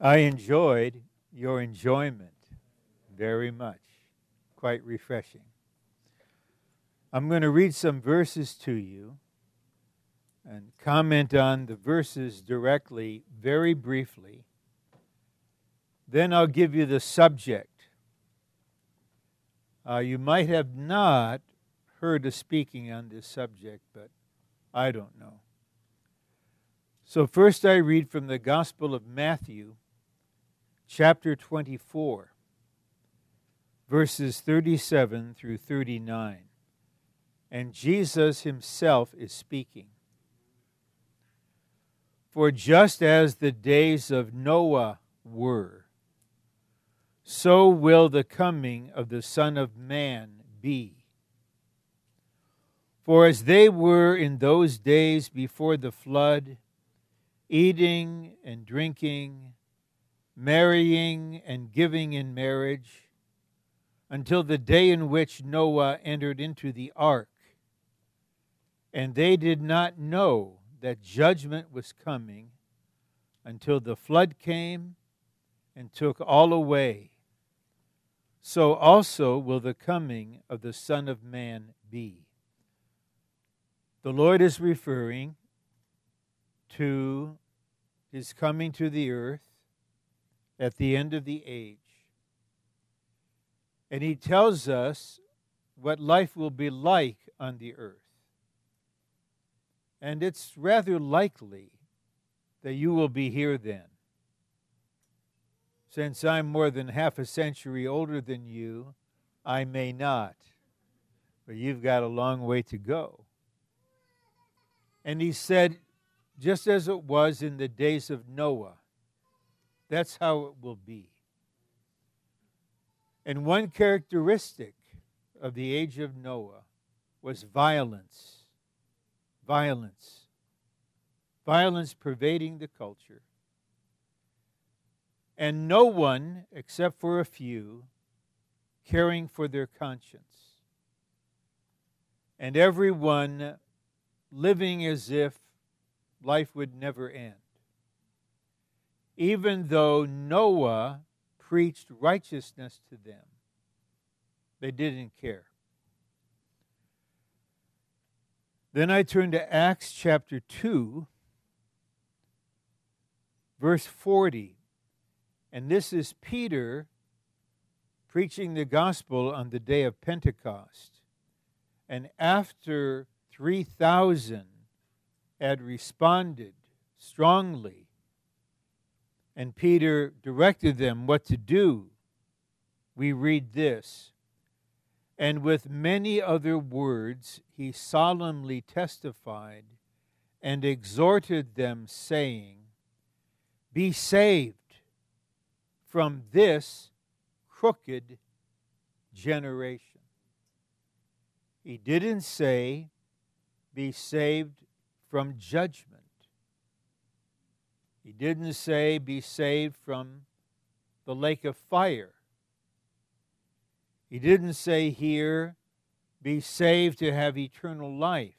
I enjoyed your enjoyment very much. Quite refreshing. I'm going to read some verses to you and comment on the verses directly, very briefly. Then I'll give you the subject. Uh, you might have not heard of speaking on this subject, but I don't know. So, first I read from the Gospel of Matthew, chapter 24, verses 37 through 39. And Jesus himself is speaking. For just as the days of Noah were, so will the coming of the Son of Man be. For as they were in those days before the flood, eating and drinking, marrying and giving in marriage, until the day in which Noah entered into the ark, and they did not know that judgment was coming until the flood came and took all away. So also will the coming of the Son of Man be. The Lord is referring to his coming to the earth at the end of the age. And he tells us what life will be like on the earth. And it's rather likely that you will be here then. Since I'm more than half a century older than you, I may not. But you've got a long way to go. And he said, just as it was in the days of Noah, that's how it will be. And one characteristic of the age of Noah was violence. Violence. Violence pervading the culture. And no one, except for a few, caring for their conscience. And everyone living as if life would never end. Even though Noah preached righteousness to them, they didn't care. Then I turn to Acts chapter 2, verse 40. And this is Peter preaching the gospel on the day of Pentecost. And after 3,000 had responded strongly, and Peter directed them what to do. We read this And with many other words, he solemnly testified and exhorted them, saying, Be saved from this crooked generation. He didn't say, be saved from judgment. He didn't say be saved from the lake of fire. He didn't say here be saved to have eternal life.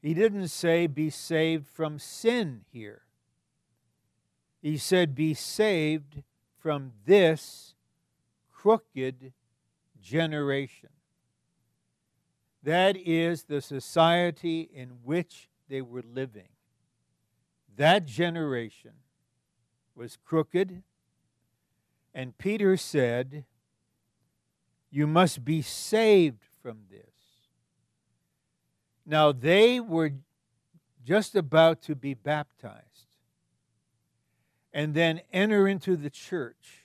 He didn't say be saved from sin here. He said be saved from this crooked generation. That is the society in which they were living. That generation was crooked, and Peter said, You must be saved from this. Now, they were just about to be baptized and then enter into the church.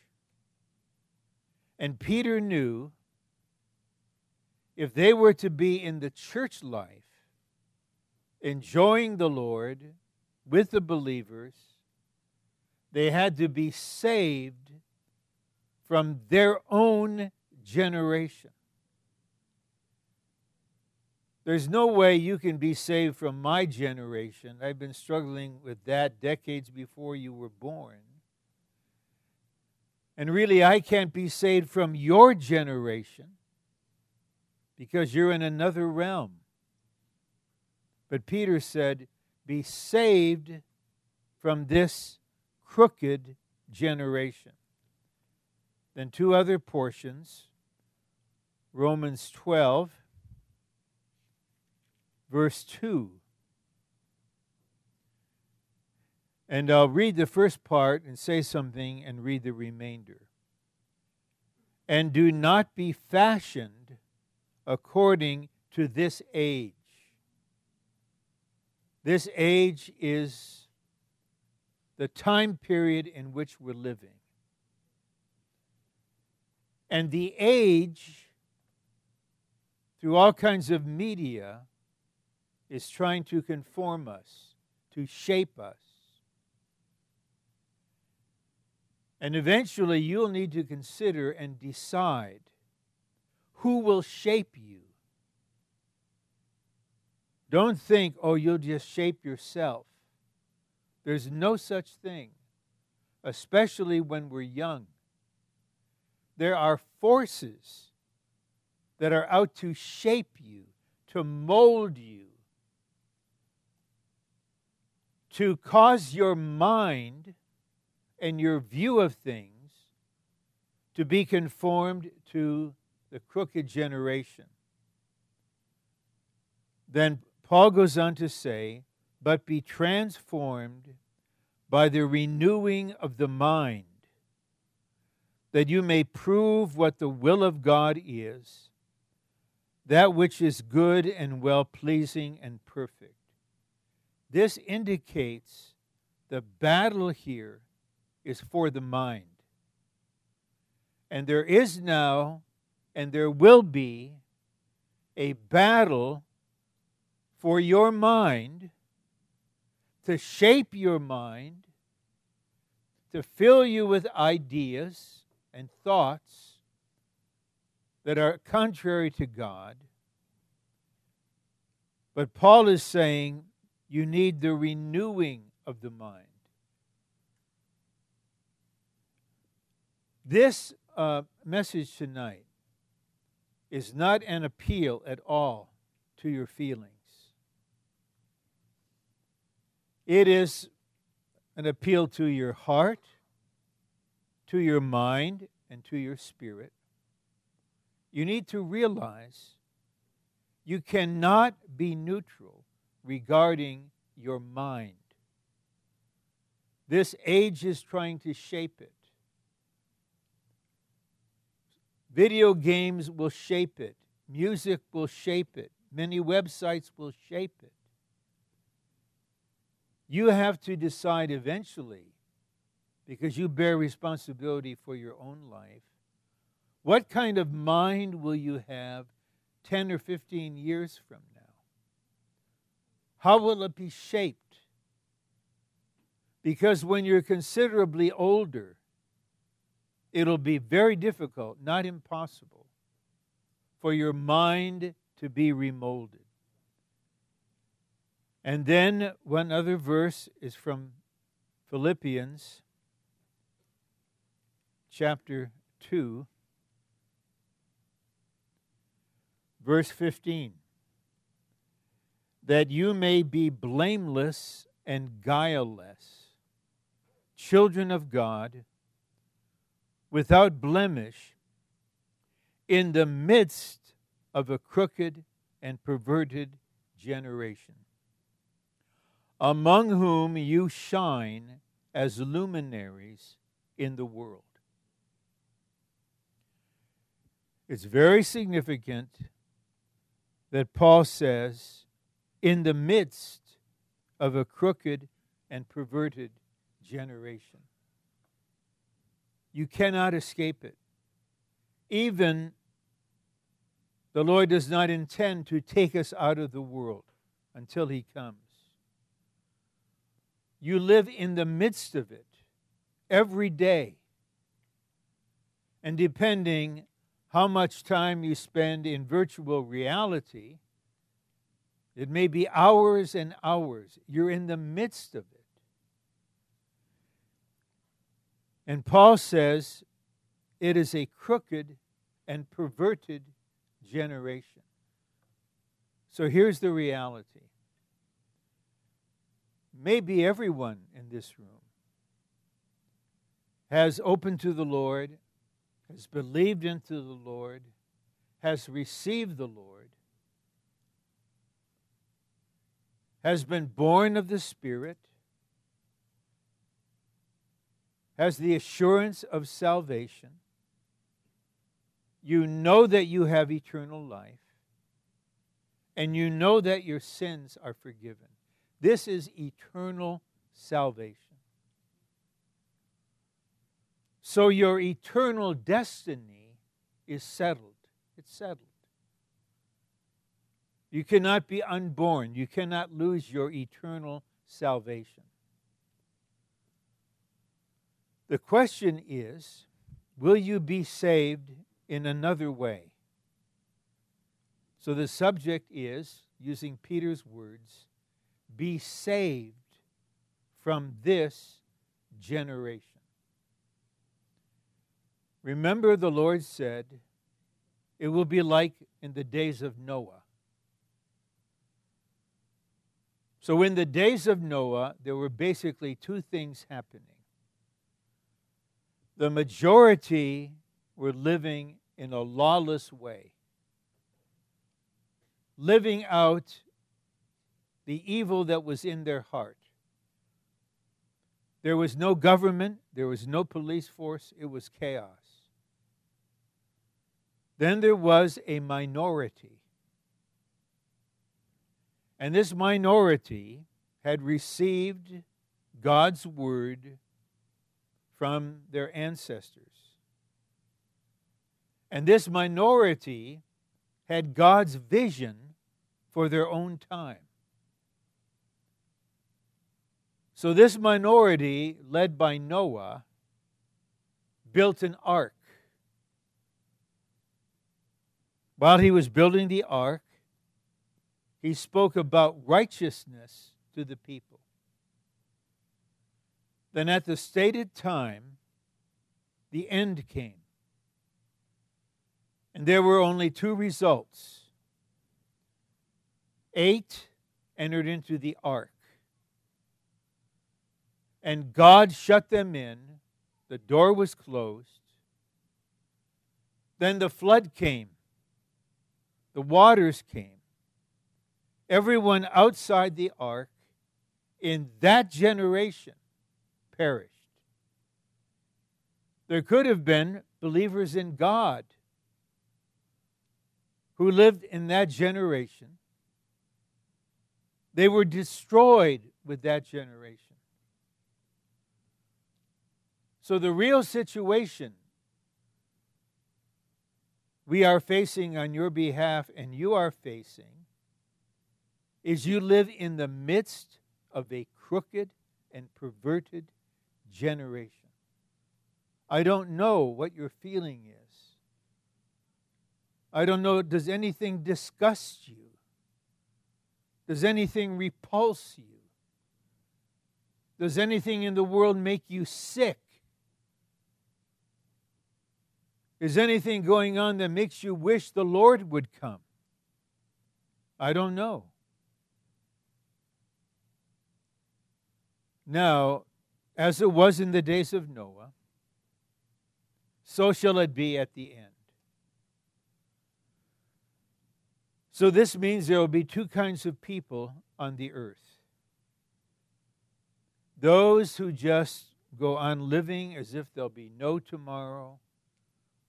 And Peter knew if they were to be in the church life, enjoying the Lord with the believers, they had to be saved from their own generation. There's no way you can be saved from my generation. I've been struggling with that decades before you were born. And really, I can't be saved from your generation because you're in another realm. But Peter said, Be saved from this crooked generation. Then two other portions Romans 12, verse 2. And I'll read the first part and say something and read the remainder. And do not be fashioned according to this age. This age is the time period in which we're living. And the age, through all kinds of media, is trying to conform us, to shape us. And eventually, you'll need to consider and decide who will shape you. Don't think, oh, you'll just shape yourself. There's no such thing, especially when we're young. There are forces that are out to shape you, to mold you, to cause your mind and your view of things to be conformed to the crooked generation. Then Paul goes on to say, but be transformed by the renewing of the mind, that you may prove what the will of God is, that which is good and well pleasing and perfect. This indicates the battle here is for the mind. And there is now, and there will be, a battle for your mind to shape your mind, to fill you with ideas and thoughts that are contrary to God. But Paul is saying you need the renewing of the mind. This uh, message tonight is not an appeal at all to your feelings. It is an appeal to your heart, to your mind, and to your spirit. You need to realize you cannot be neutral regarding your mind. This age is trying to shape it. Video games will shape it, music will shape it, many websites will shape it. You have to decide eventually, because you bear responsibility for your own life, what kind of mind will you have 10 or 15 years from now? How will it be shaped? Because when you're considerably older, it'll be very difficult, not impossible, for your mind to be remolded. And then one other verse is from Philippians chapter 2, verse 15 that you may be blameless and guileless, children of God, without blemish, in the midst of a crooked and perverted generation, among whom you shine as luminaries in the world. It's very significant that Paul says, in the midst of a crooked and perverted generation. You cannot escape it. Even the Lord does not intend to take us out of the world until He comes. You live in the midst of it every day. And depending how much time you spend in virtual reality, it may be hours and hours. You're in the midst of it. And Paul says it is a crooked and perverted generation. So here's the reality maybe everyone in this room, has opened to the Lord, has believed into the Lord, has received the Lord, has been born of the Spirit, has the assurance of salvation. You know that you have eternal life, and you know that your sins are forgiven. This is eternal salvation. So your eternal destiny is settled. It's settled. You cannot be unborn. You cannot lose your eternal salvation. The question is will you be saved in another way? So the subject is, using Peter's words, be saved from this generation. Remember, the Lord said, it will be like in the days of Noah. So, in the days of Noah, there were basically two things happening. The majority were living in a lawless way, living out the evil that was in their heart. There was no government, there was no police force, it was chaos. Then there was a minority. And this minority had received God's word from their ancestors. And this minority had God's vision for their own time. So, this minority, led by Noah, built an ark. While he was building the ark, he spoke about righteousness to the people. Then, at the stated time, the end came. And there were only two results eight entered into the ark and God shut them in. The door was closed. Then the flood came, the waters came. Everyone outside the ark in that generation perished. There could have been believers in God who lived in that generation. They were destroyed with that generation. So, the real situation we are facing on your behalf and you are facing is you live in the midst of a crooked and perverted generation. I don't know what your feeling is. I don't know, does anything disgust you? Does anything repulse you? Does anything in the world make you sick? Is anything going on that makes you wish the Lord would come? I don't know. Now, as it was in the days of Noah, so shall it be at the end. So, this means there will be two kinds of people on the earth those who just go on living as if there'll be no tomorrow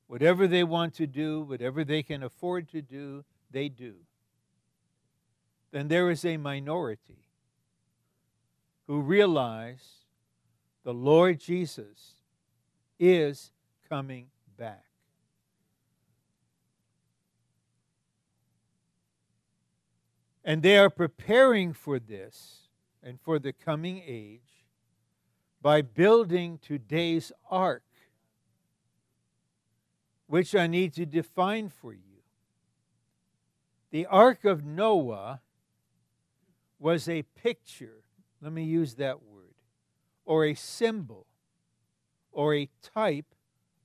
Whatever they want to do, whatever they can afford to do, they do. Then there is a minority who realize the Lord Jesus is coming back. And they are preparing for this and for the coming age by building today's ark which I need to define for you. The Ark of Noah was a picture, let me use that word, or a symbol, or a type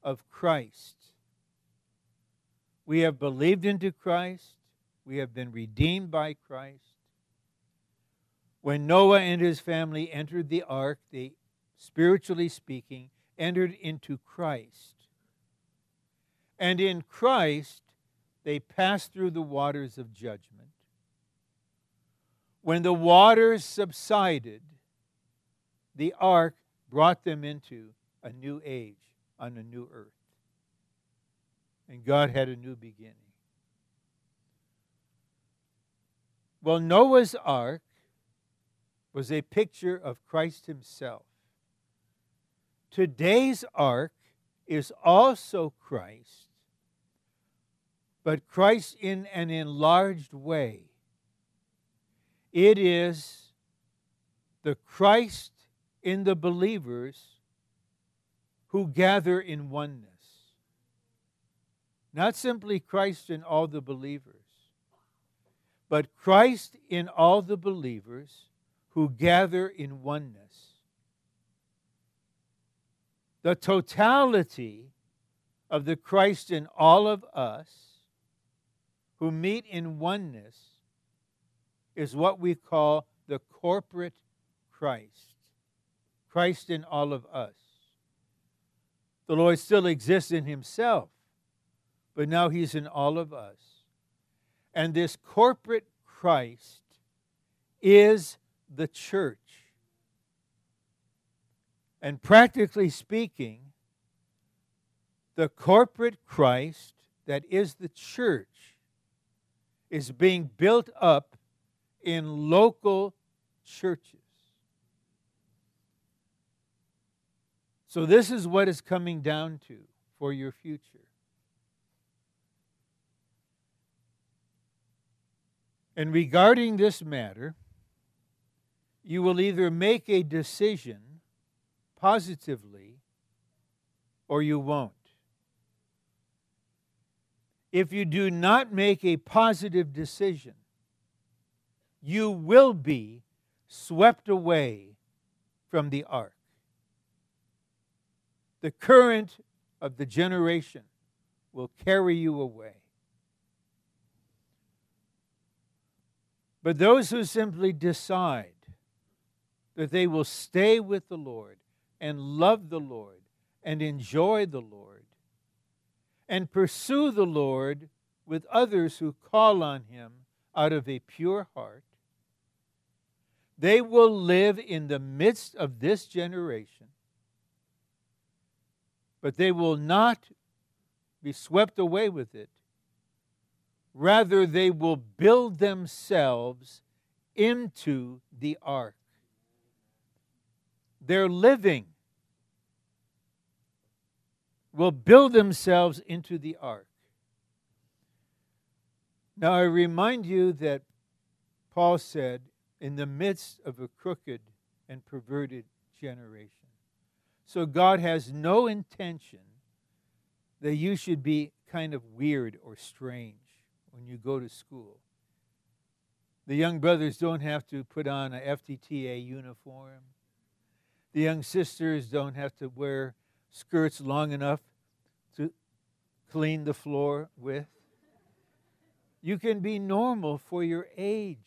of Christ. We have believed into Christ, we have been redeemed by Christ. When Noah and his family entered the ark, they, spiritually speaking, entered into Christ. And in Christ, they passed through the waters of judgment. When the waters subsided, the ark brought them into a new age on a new earth. And God had a new beginning. Well, Noah's ark was a picture of Christ himself. Today's ark is also Christ, but Christ in an enlarged way. It is the Christ in the believers who gather in oneness. Not simply Christ in all the believers, but Christ in all the believers who gather in oneness. The totality of the Christ in all of us who meet in oneness is what we call the corporate Christ. Christ in all of us. The Lord still exists in himself, but now he's in all of us. And this corporate Christ is the church. And practically speaking, the corporate Christ that is the church is being built up in local churches. So, this is what is coming down to for your future. And regarding this matter, you will either make a decision positively or you won't. If you do not make a positive decision, you will be swept away from the ark. The current of the generation will carry you away. But those who simply decide that they will stay with the Lord and love the Lord and enjoy the Lord and pursue the Lord with others who call on Him out of a pure heart. They will live in the midst of this generation, but they will not be swept away with it. Rather, they will build themselves into the ark. They're living will build themselves into the ark. Now, I remind you that Paul said, in the midst of a crooked and perverted generation. So, God has no intention that you should be kind of weird or strange when you go to school. The young brothers don't have to put on a FTTA uniform. The young sisters don't have to wear skirts long enough to clean the floor with. You can be normal for your age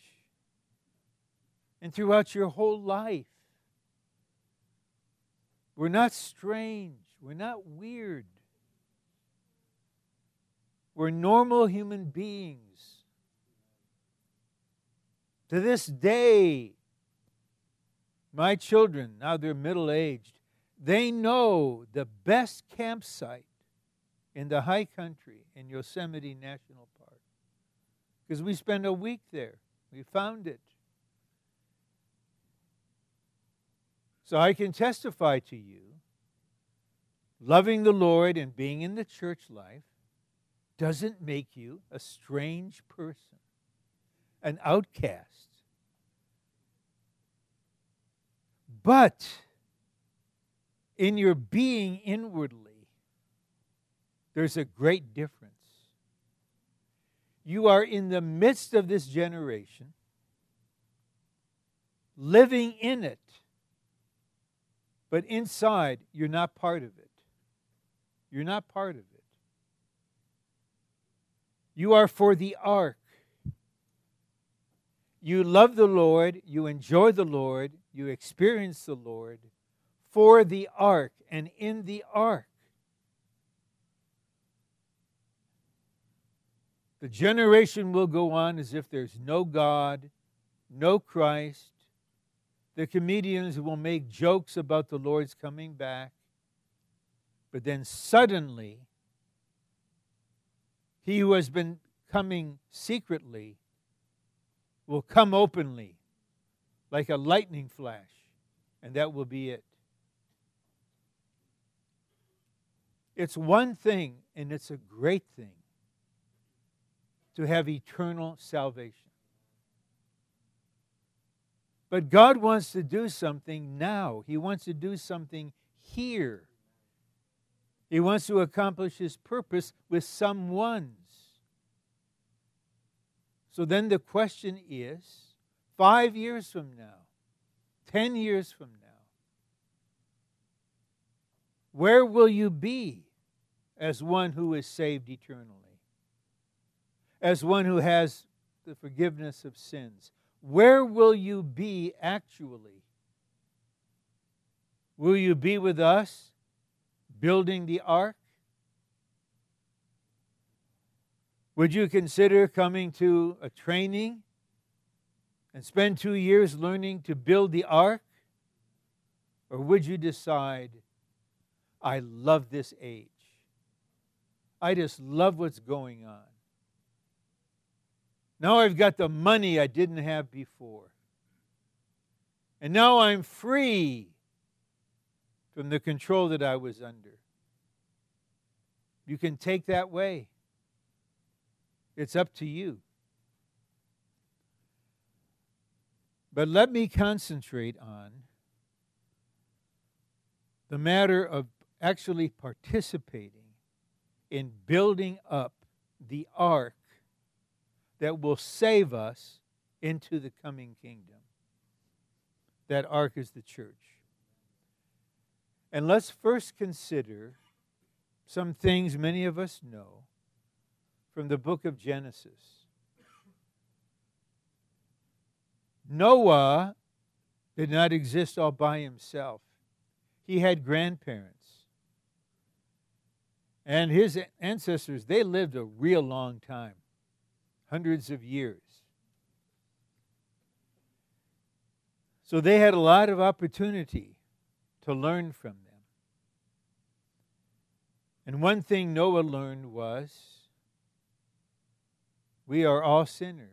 and throughout your whole life. We're not strange. We're not weird. We're normal human beings. To this day, my children, now they're middle aged, they know the best campsite in the high country in Yosemite National Park. Because we spent a week there. We found it. So I can testify to you loving the Lord and being in the church life doesn't make you a strange person, an outcast. But in your being inwardly, there's a great difference. You are in the midst of this generation, living in it, but inside, you're not part of it. You're not part of it. You are for the ark. You love the Lord, you enjoy the Lord, you experience the Lord for the ark and in the ark. The generation will go on as if there's no God, no Christ. The comedians will make jokes about the Lord's coming back. But then suddenly, he who has been coming secretly will come openly like a lightning flash, and that will be it. It's one thing, and it's a great thing, to have eternal salvation. But God wants to do something now. He wants to do something here. He wants to accomplish His purpose with some ones. So then the question is five years from now, ten years from now, where will you be as one who is saved eternally? As one who has the forgiveness of sins? Where will you be actually? Will you be with us building the ark? Would you consider coming to a training and spend two years learning to build the ark? Or would you decide, I love this age? I just love what's going on. Now I've got the money I didn't have before. And now I'm free from the control that I was under. You can take that way. It's up to you. But let me concentrate on the matter of actually participating in building up the ark that will save us into the coming kingdom. That ark is the church. And let's first consider some things many of us know from the book of Genesis. Noah did not exist all by himself, he had grandparents. And his ancestors, they lived a real long time hundreds of years. So they had a lot of opportunity to learn from them. And one thing Noah learned was we are all sinners.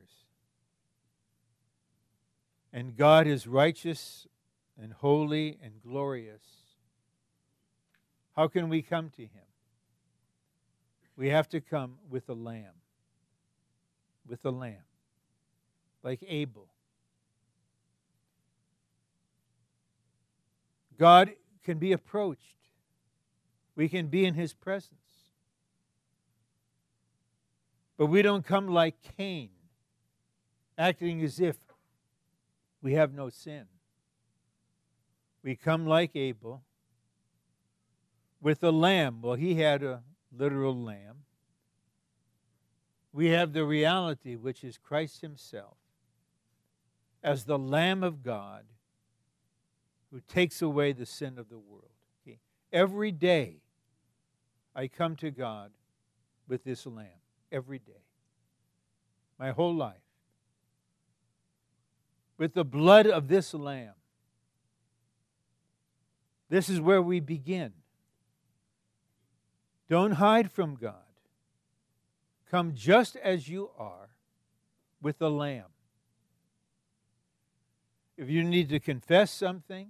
And God is righteous and holy and glorious. How can we come to Him? We have to come with a lamb with a lamb, like Abel. God can be approached, we can be in his presence. But we don't come like Cain, acting as if we have no sin. We come like Abel with a lamb. Well, he had a literal lamb we have the reality, which is Christ Himself, as the Lamb of God who takes away the sin of the world. Okay? Every day, I come to God with this lamb. Every day. My whole life. With the blood of this lamb. This is where we begin. Don't hide from God. Come just as you are with the Lamb. If you need to confess something,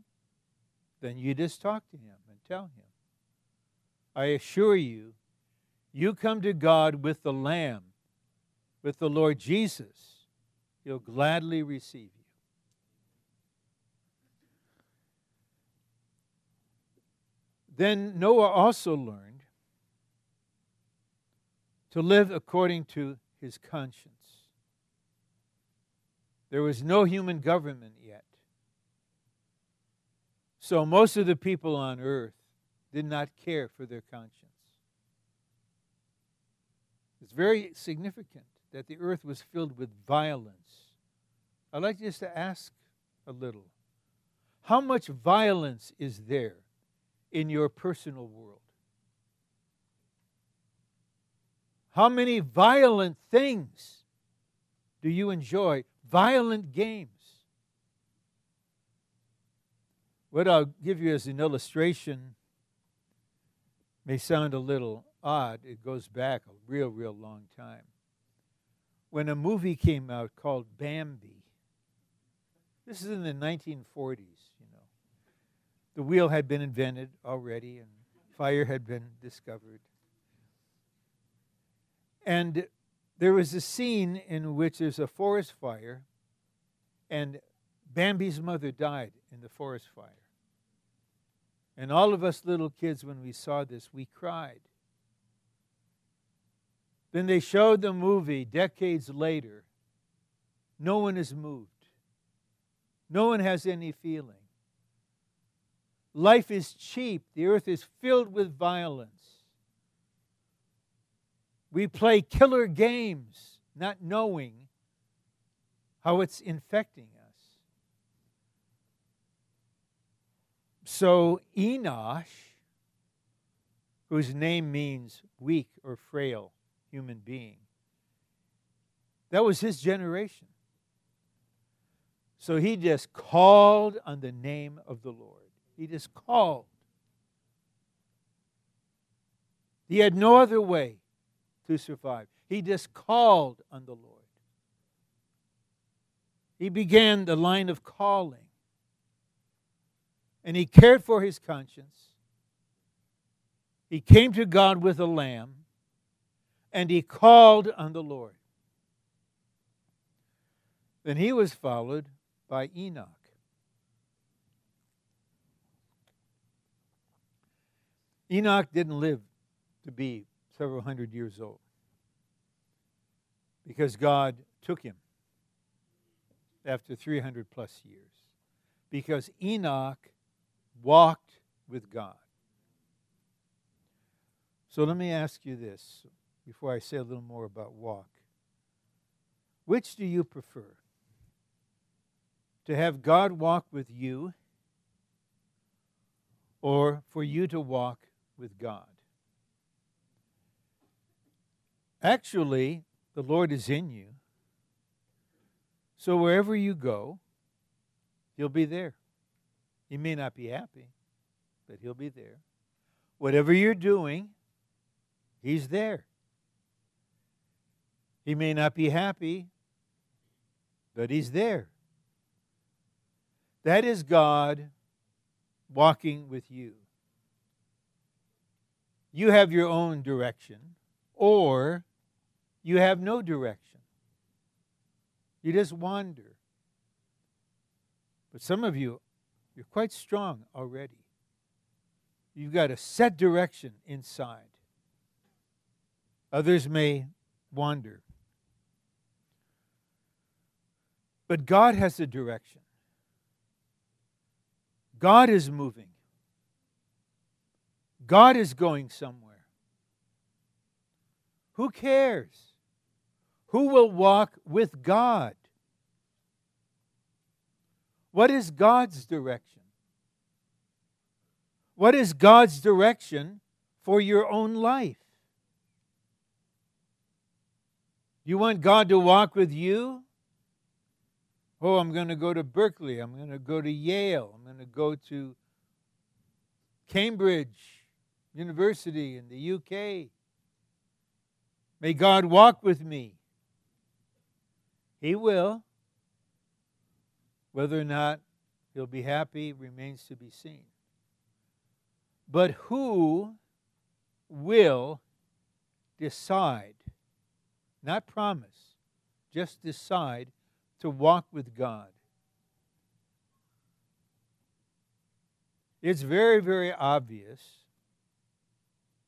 then you just talk to Him and tell Him. I assure you, you come to God with the Lamb, with the Lord Jesus, He'll gladly receive you. Then Noah also learned to live according to his conscience. There was no human government yet. So most of the people on earth did not care for their conscience. It's very significant that the earth was filled with violence, I'd like just to ask a little how much violence is there in your personal world? How many violent things do you enjoy? Violent games. What I'll give you as an illustration may sound a little odd. It goes back a real, real long time. When a movie came out called Bambi, this is in the 1940s, you know. The wheel had been invented already and fire had been discovered. And there was a scene in which there's a forest fire, and Bambi's mother died in the forest fire. And all of us little kids, when we saw this, we cried. Then they showed the movie decades later. No one is moved, no one has any feeling. Life is cheap, the earth is filled with violence. We play killer games, not knowing how it's infecting us. So Enosh, whose name means weak or frail human being, that was his generation. So he just called on the name of the Lord. He just called. He had no other way to survive. He just called on the Lord. He began the line of calling. And he cared for his conscience. He came to God with a lamb. And he called on the Lord. Then he was followed by Enoch. Enoch didn't live to be several hundred years old because God took him after 300 plus years because Enoch walked with God. So let me ask you this before I say a little more about walk. Which do you prefer? To have God walk with you or for you to walk with God? Actually, the Lord is in you. So wherever you go, He'll be there. He may not be happy, but He'll be there. Whatever you're doing, He's there. He may not be happy, but He's there. That is God walking with you. You have your own direction, or you have no direction. You just wander. But some of you, you're quite strong already. You've got a set direction inside. Others may wander. But God has a direction. God is moving. God is going somewhere. Who cares? Who will walk with God? What is God's direction? What is God's direction for your own life? You want God to walk with you? Oh, I'm going to go to Berkeley. I'm going to go to Yale. I'm going to go to Cambridge University in the UK. May God walk with me. He will. Whether or not he'll be happy remains to be seen. But who will decide, not promise, just decide to walk with God? It's very, very obvious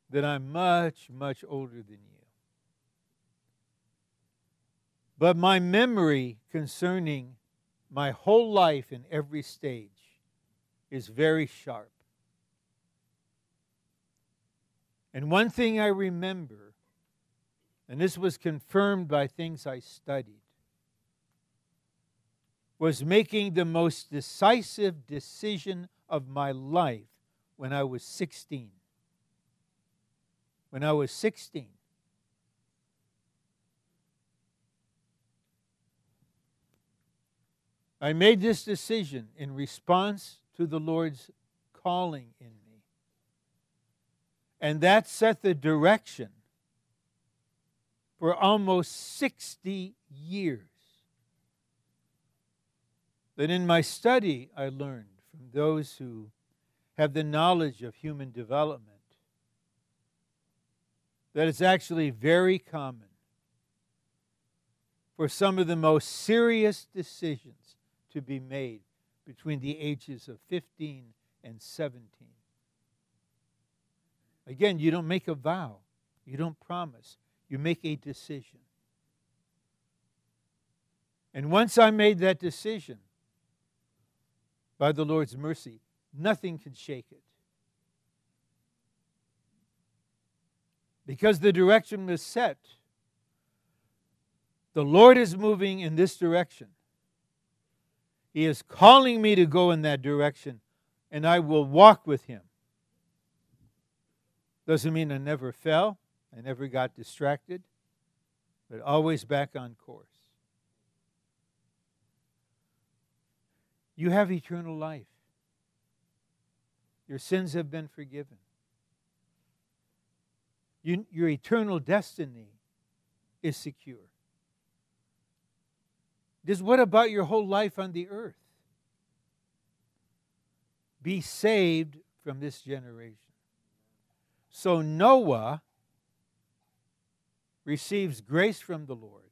that I'm much, much older than you. But my memory concerning my whole life in every stage is very sharp. And one thing I remember, and this was confirmed by things I studied, was making the most decisive decision of my life when I was 16. When I was 16. I made this decision in response to the Lord's calling in me. And that set the direction for almost 60 years. That in my study, I learned from those who have the knowledge of human development that it's actually very common for some of the most serious decisions to be made between the ages of 15 and 17. Again, you don't make a vow, you don't promise, you make a decision. And once I made that decision, by the Lord's mercy, nothing can shake it. Because the direction was set, the Lord is moving in this direction. He is calling me to go in that direction, and I will walk with Him. Doesn't mean I never fell, I never got distracted, but always back on course. You have eternal life. Your sins have been forgiven. You, your eternal destiny is secure. Just what about your whole life on the earth? Be saved from this generation. So Noah receives grace from the Lord,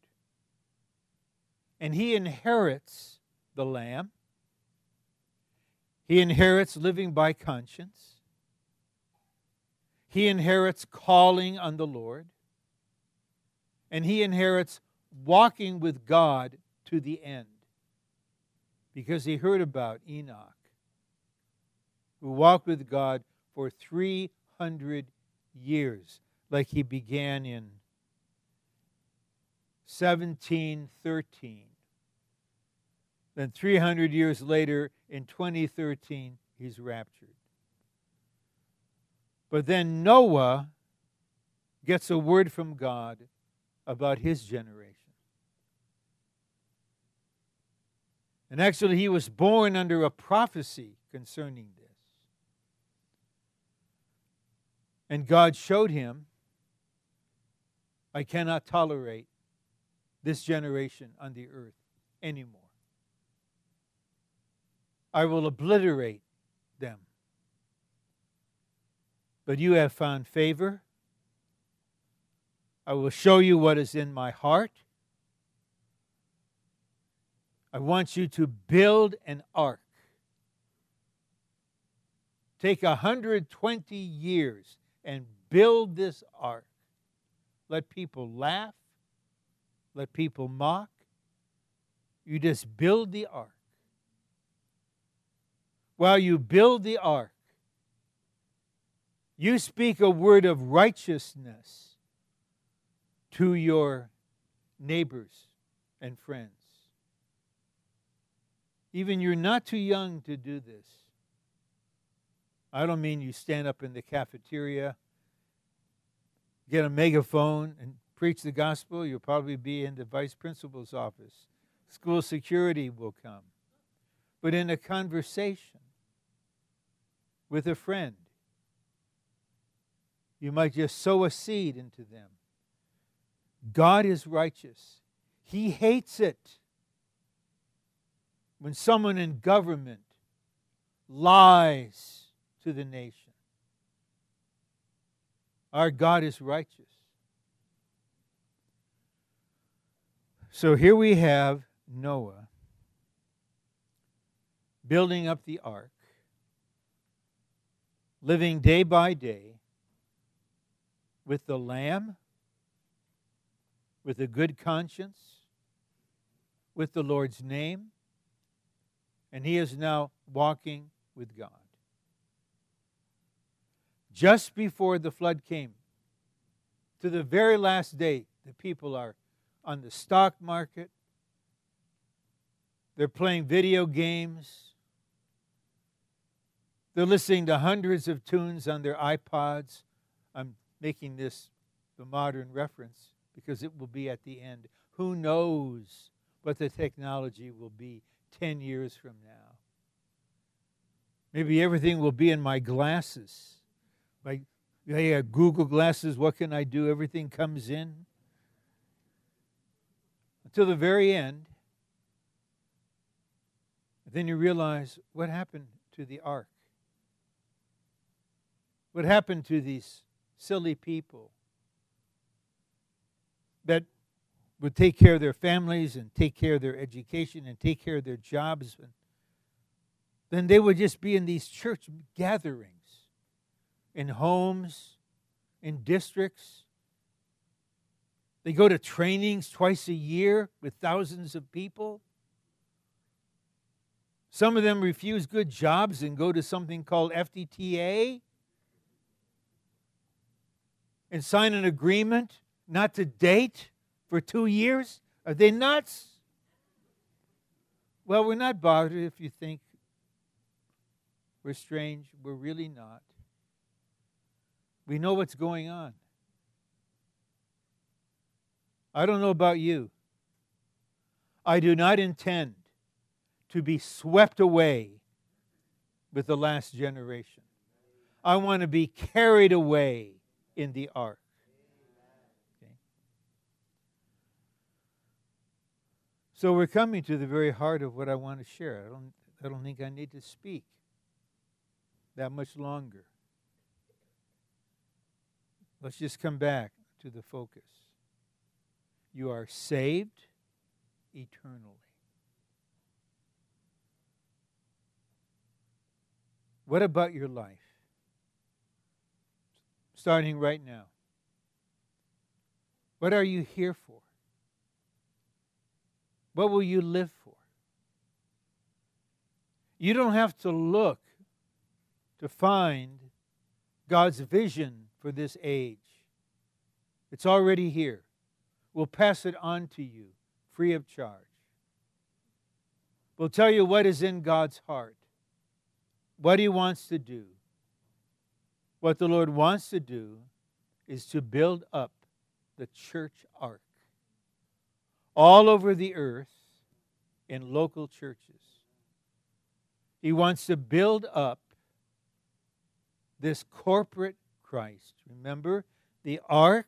and he inherits the Lamb he inherits living by conscience. He inherits calling on the Lord. And he inherits walking with God to the end. Because he heard about Enoch, who walked with God for 300 years, like he began in 1713 then 300 years later, in 2013, he's raptured. But then Noah gets a word from God about his generation. And actually, he was born under a prophecy concerning this. And God showed him, I cannot tolerate this generation on the earth anymore. I will obliterate them. But you have found favor. I will show you what is in my heart. I want you to build an ark. Take 120 years and build this ark. Let people laugh. Let people mock. You just build the ark while you build the ark, you speak a word of righteousness to your neighbors and friends. Even you're not too young to do this. I don't mean you stand up in the cafeteria, get a megaphone, and preach the gospel. You'll probably be in the vice principal's office. School security will come. But in a conversation, with a friend. You might just sow a seed into them. God is righteous. He hates it when someone in government lies to the nation. Our God is righteous. So here we have Noah building up the ark living day by day with the Lamb, with a good conscience, with the Lord's name, and he is now walking with God. Just before the flood came, to the very last day, the people are on the stock market, They're playing video games. They're listening to hundreds of tunes on their iPods. I'm making this the modern reference because it will be at the end. Who knows what the technology will be 10 years from now? Maybe everything will be in my glasses. Like, yeah, Google glasses, what can I do? Everything comes in. Until the very end. Then you realize what happened to the ark? What happened to these silly people that would take care of their families and take care of their education and take care of their jobs? and Then they would just be in these church gatherings, in homes, in districts. They go to trainings twice a year with thousands of people. Some of them refuse good jobs and go to something called FTTA and sign an agreement not to date for two years? Are they nuts? Well, we're not bothered if you think we're strange. We're really not. We know what's going on. I don't know about you. I do not intend to be swept away with the last generation. I want to be carried away in the ark. So we're coming to the very heart of what I want to share. I don't, I don't think I need to speak that much longer. Let's just come back to the focus. You are saved eternally. What about your life? Starting right now. What are you here for? What will you live for? You don't have to look to find God's vision for this age. It's already here. We'll pass it on to you free of charge. We'll tell you what is in God's heart what he wants to do. What the Lord wants to do is to build up the church ark all over the earth in local churches. He wants to build up this corporate Christ. Remember, the ark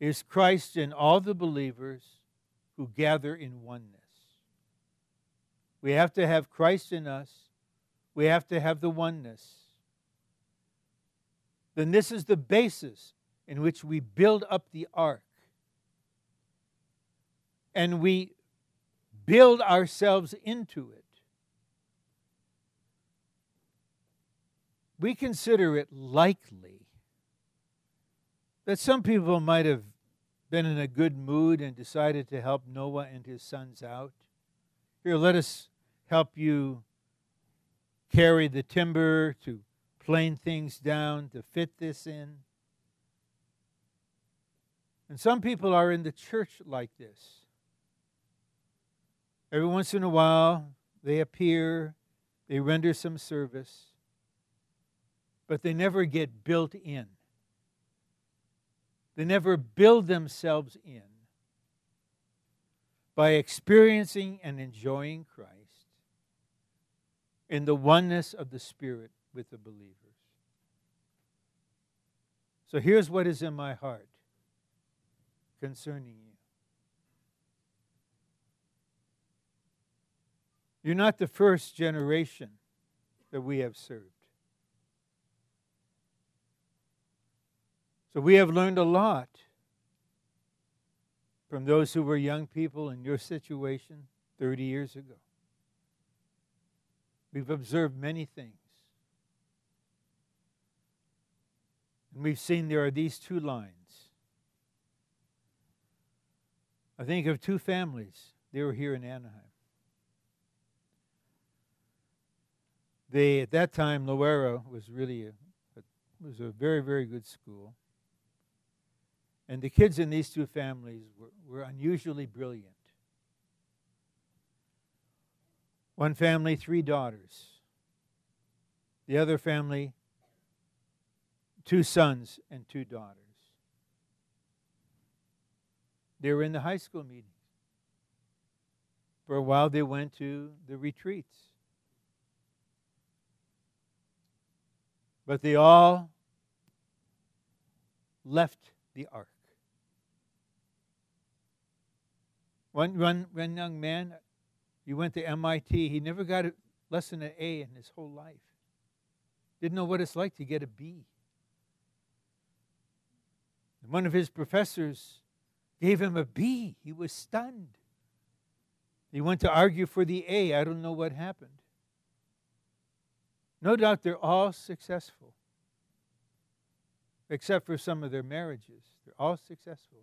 is Christ and all the believers who gather in oneness. We have to have Christ in us we have to have the oneness. Then this is the basis in which we build up the ark. And we build ourselves into it. We consider it likely that some people might have been in a good mood and decided to help Noah and his sons out. Here, let us help you carry the timber, to plane things down, to fit this in. And some people are in the church like this. Every once in a while, they appear, they render some service, but they never get built in. They never build themselves in by experiencing and enjoying Christ in the oneness of the Spirit with the believers. So here's what is in my heart concerning you. You're not the first generation that we have served. So we have learned a lot from those who were young people in your situation 30 years ago. We've observed many things. And we've seen there are these two lines. I think of two families. They were here in Anaheim. They, at that time, Loara was really a, a, was a very, very good school. And the kids in these two families were, were unusually brilliant. One family, three daughters. The other family, two sons and two daughters. They were in the high school meetings. For a while, they went to the retreats. But they all left the ark. One, one, one young man, he went to MIT. He never got a, less than an A in his whole life. Didn't know what it's like to get a B. One of his professors gave him a B. He was stunned. He went to argue for the A. I don't know what happened. No doubt they're all successful, except for some of their marriages. They're all successful.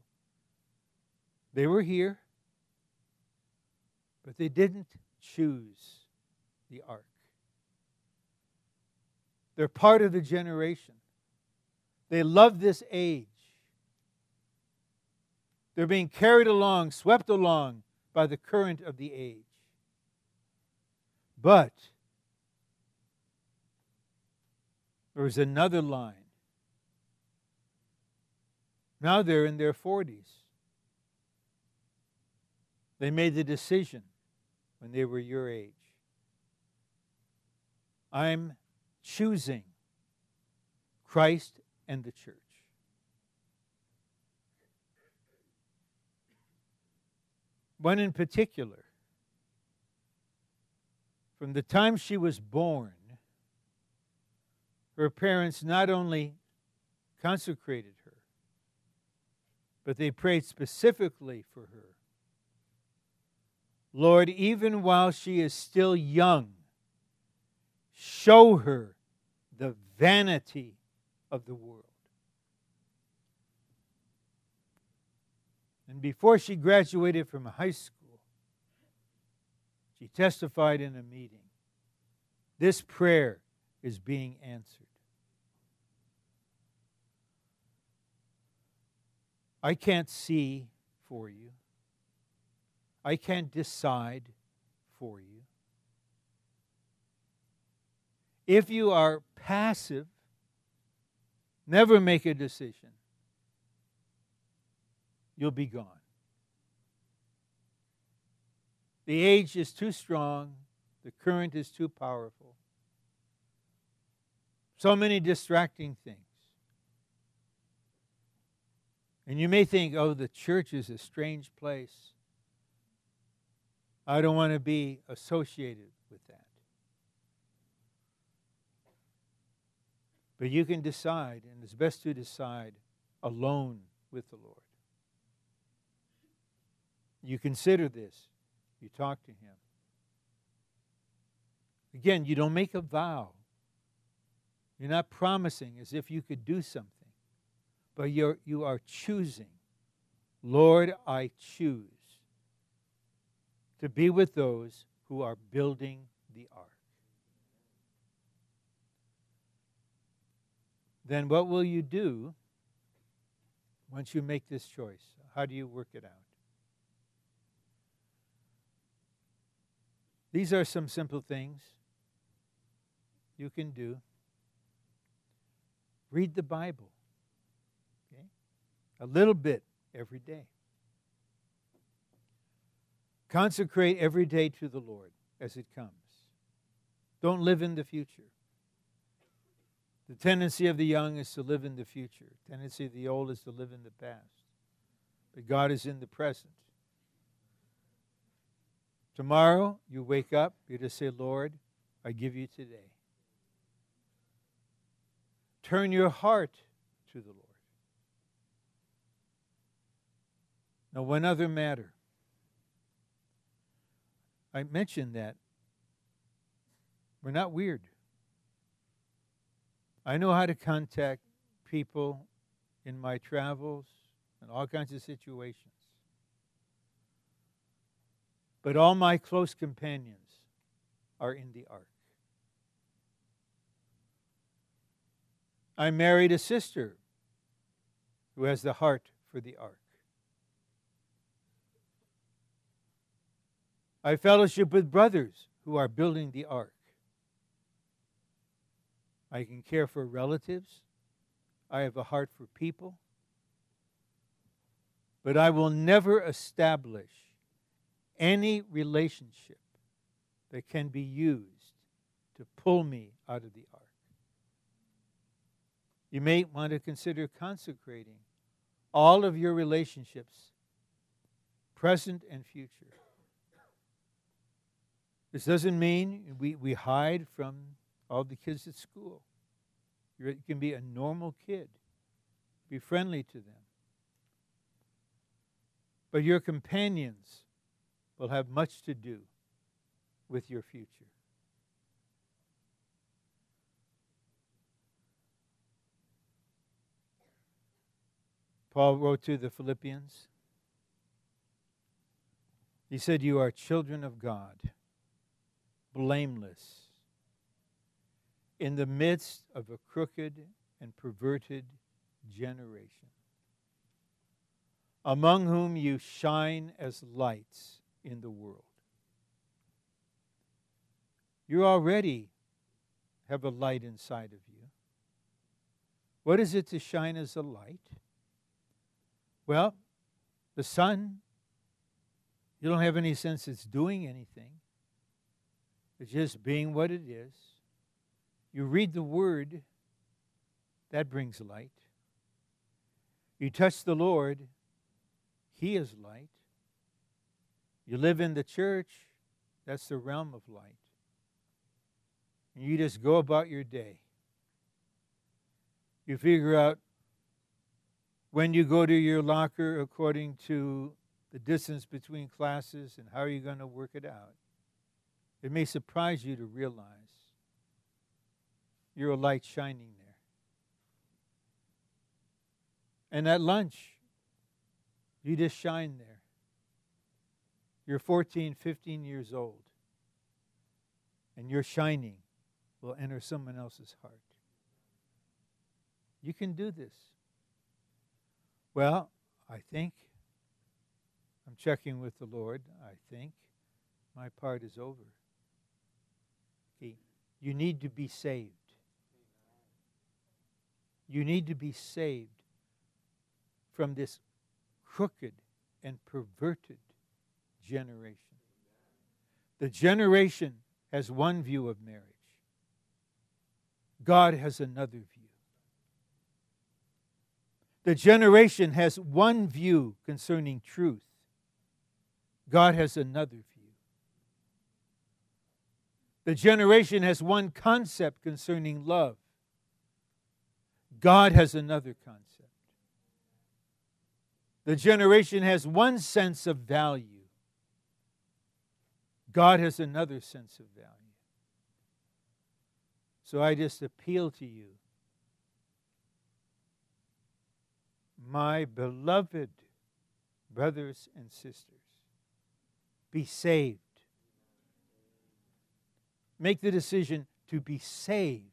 They were here, but they didn't choose the ark. They're part of the generation. They love this age. They're being carried along, swept along by the current of the age. But there was another line. Now they're in their 40s. They made the decision when they were your age. I'm choosing Christ and the church. One in particular, from the time she was born, her parents not only consecrated her, but they prayed specifically for her. Lord, even while she is still young, show her the vanity of the world. And before she graduated from high school, she testified in a meeting this prayer is being answered. I can't see for you. I can't decide for you. If you are passive, never make a decision, you'll be gone. The age is too strong, the current is too powerful. So many distracting things. And you may think, oh, the church is a strange place. I don't want to be associated with that. But you can decide, and it's best to decide alone with the Lord. You consider this, you talk to Him. Again, you don't make a vow. You're not promising as if you could do something, but you're, you are choosing. Lord, I choose to be with those who are building the ark. then what will you do once you make this choice? How do you work it out? These are some simple things you can do. Read the Bible. A little bit every day. Consecrate every day to the Lord as it comes. Don't live in the future. The tendency of the young is to live in the future. The tendency of the old is to live in the past. But God is in the present. Tomorrow, you wake up, you just say, Lord, I give you today. Turn your heart to the Lord. Now, one other matter. I mentioned that we're not weird. I know how to contact people in my travels and all kinds of situations. But all my close companions are in the ark. I married a sister who has the heart for the ark. I fellowship with brothers who are building the ark. I can care for relatives. I have a heart for people. But I will never establish any relationship that can be used to pull me out of the ark. You may want to consider consecrating all of your relationships, present and future. This doesn't mean we, we hide from all the kids at school. You're, you can be a normal kid, be friendly to them. But your companions will have much to do with your future. Paul wrote to the Philippians. He said, You are children of God, blameless, in the midst of a crooked and perverted generation, among whom you shine as lights in the world. You already have a light inside of you. What is it to shine as a light? Well, the sun, you don't have any sense it's doing anything. It's just being what it is. You read the word, that brings light. You touch the Lord, He is light. You live in the church, that's the realm of light. And you just go about your day. You figure out when you go to your locker according to the distance between classes and how are you going to work it out. It may surprise you to realize you're a light shining there. And at lunch, you just shine there. You're 14, 15 years old, and your shining will enter someone else's heart. You can do this. Well, I think I'm checking with the Lord. I think my part is over. You need to be saved. You need to be saved from this crooked and perverted generation. The generation has one view of marriage, God has another view. The generation has one view concerning truth, God has another view. The generation has one concept concerning love, God has another concept. The generation has one sense of value, God has another sense of value. So I just appeal to you my beloved brothers and sisters, be saved. Make the decision to be saved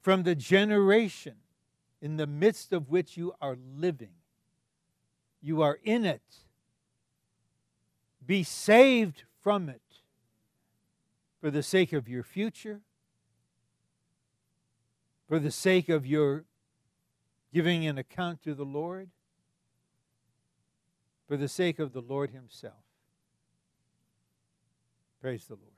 from the generation in the midst of which you are living. You are in it. Be saved from it for the sake of your future, for the sake of your giving an account to the Lord for the sake of the Lord Himself. Praise the Lord.